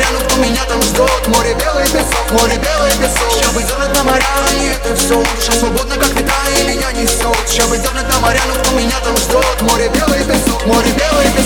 Нагрянут у меня там ждет море белый песок, море белый песок Щабы дернут на моря, и это все. Лучше Свободно, как ветра, и меня несет Щабы дернут на моря, но у меня там ждет море белый песок, море белый песок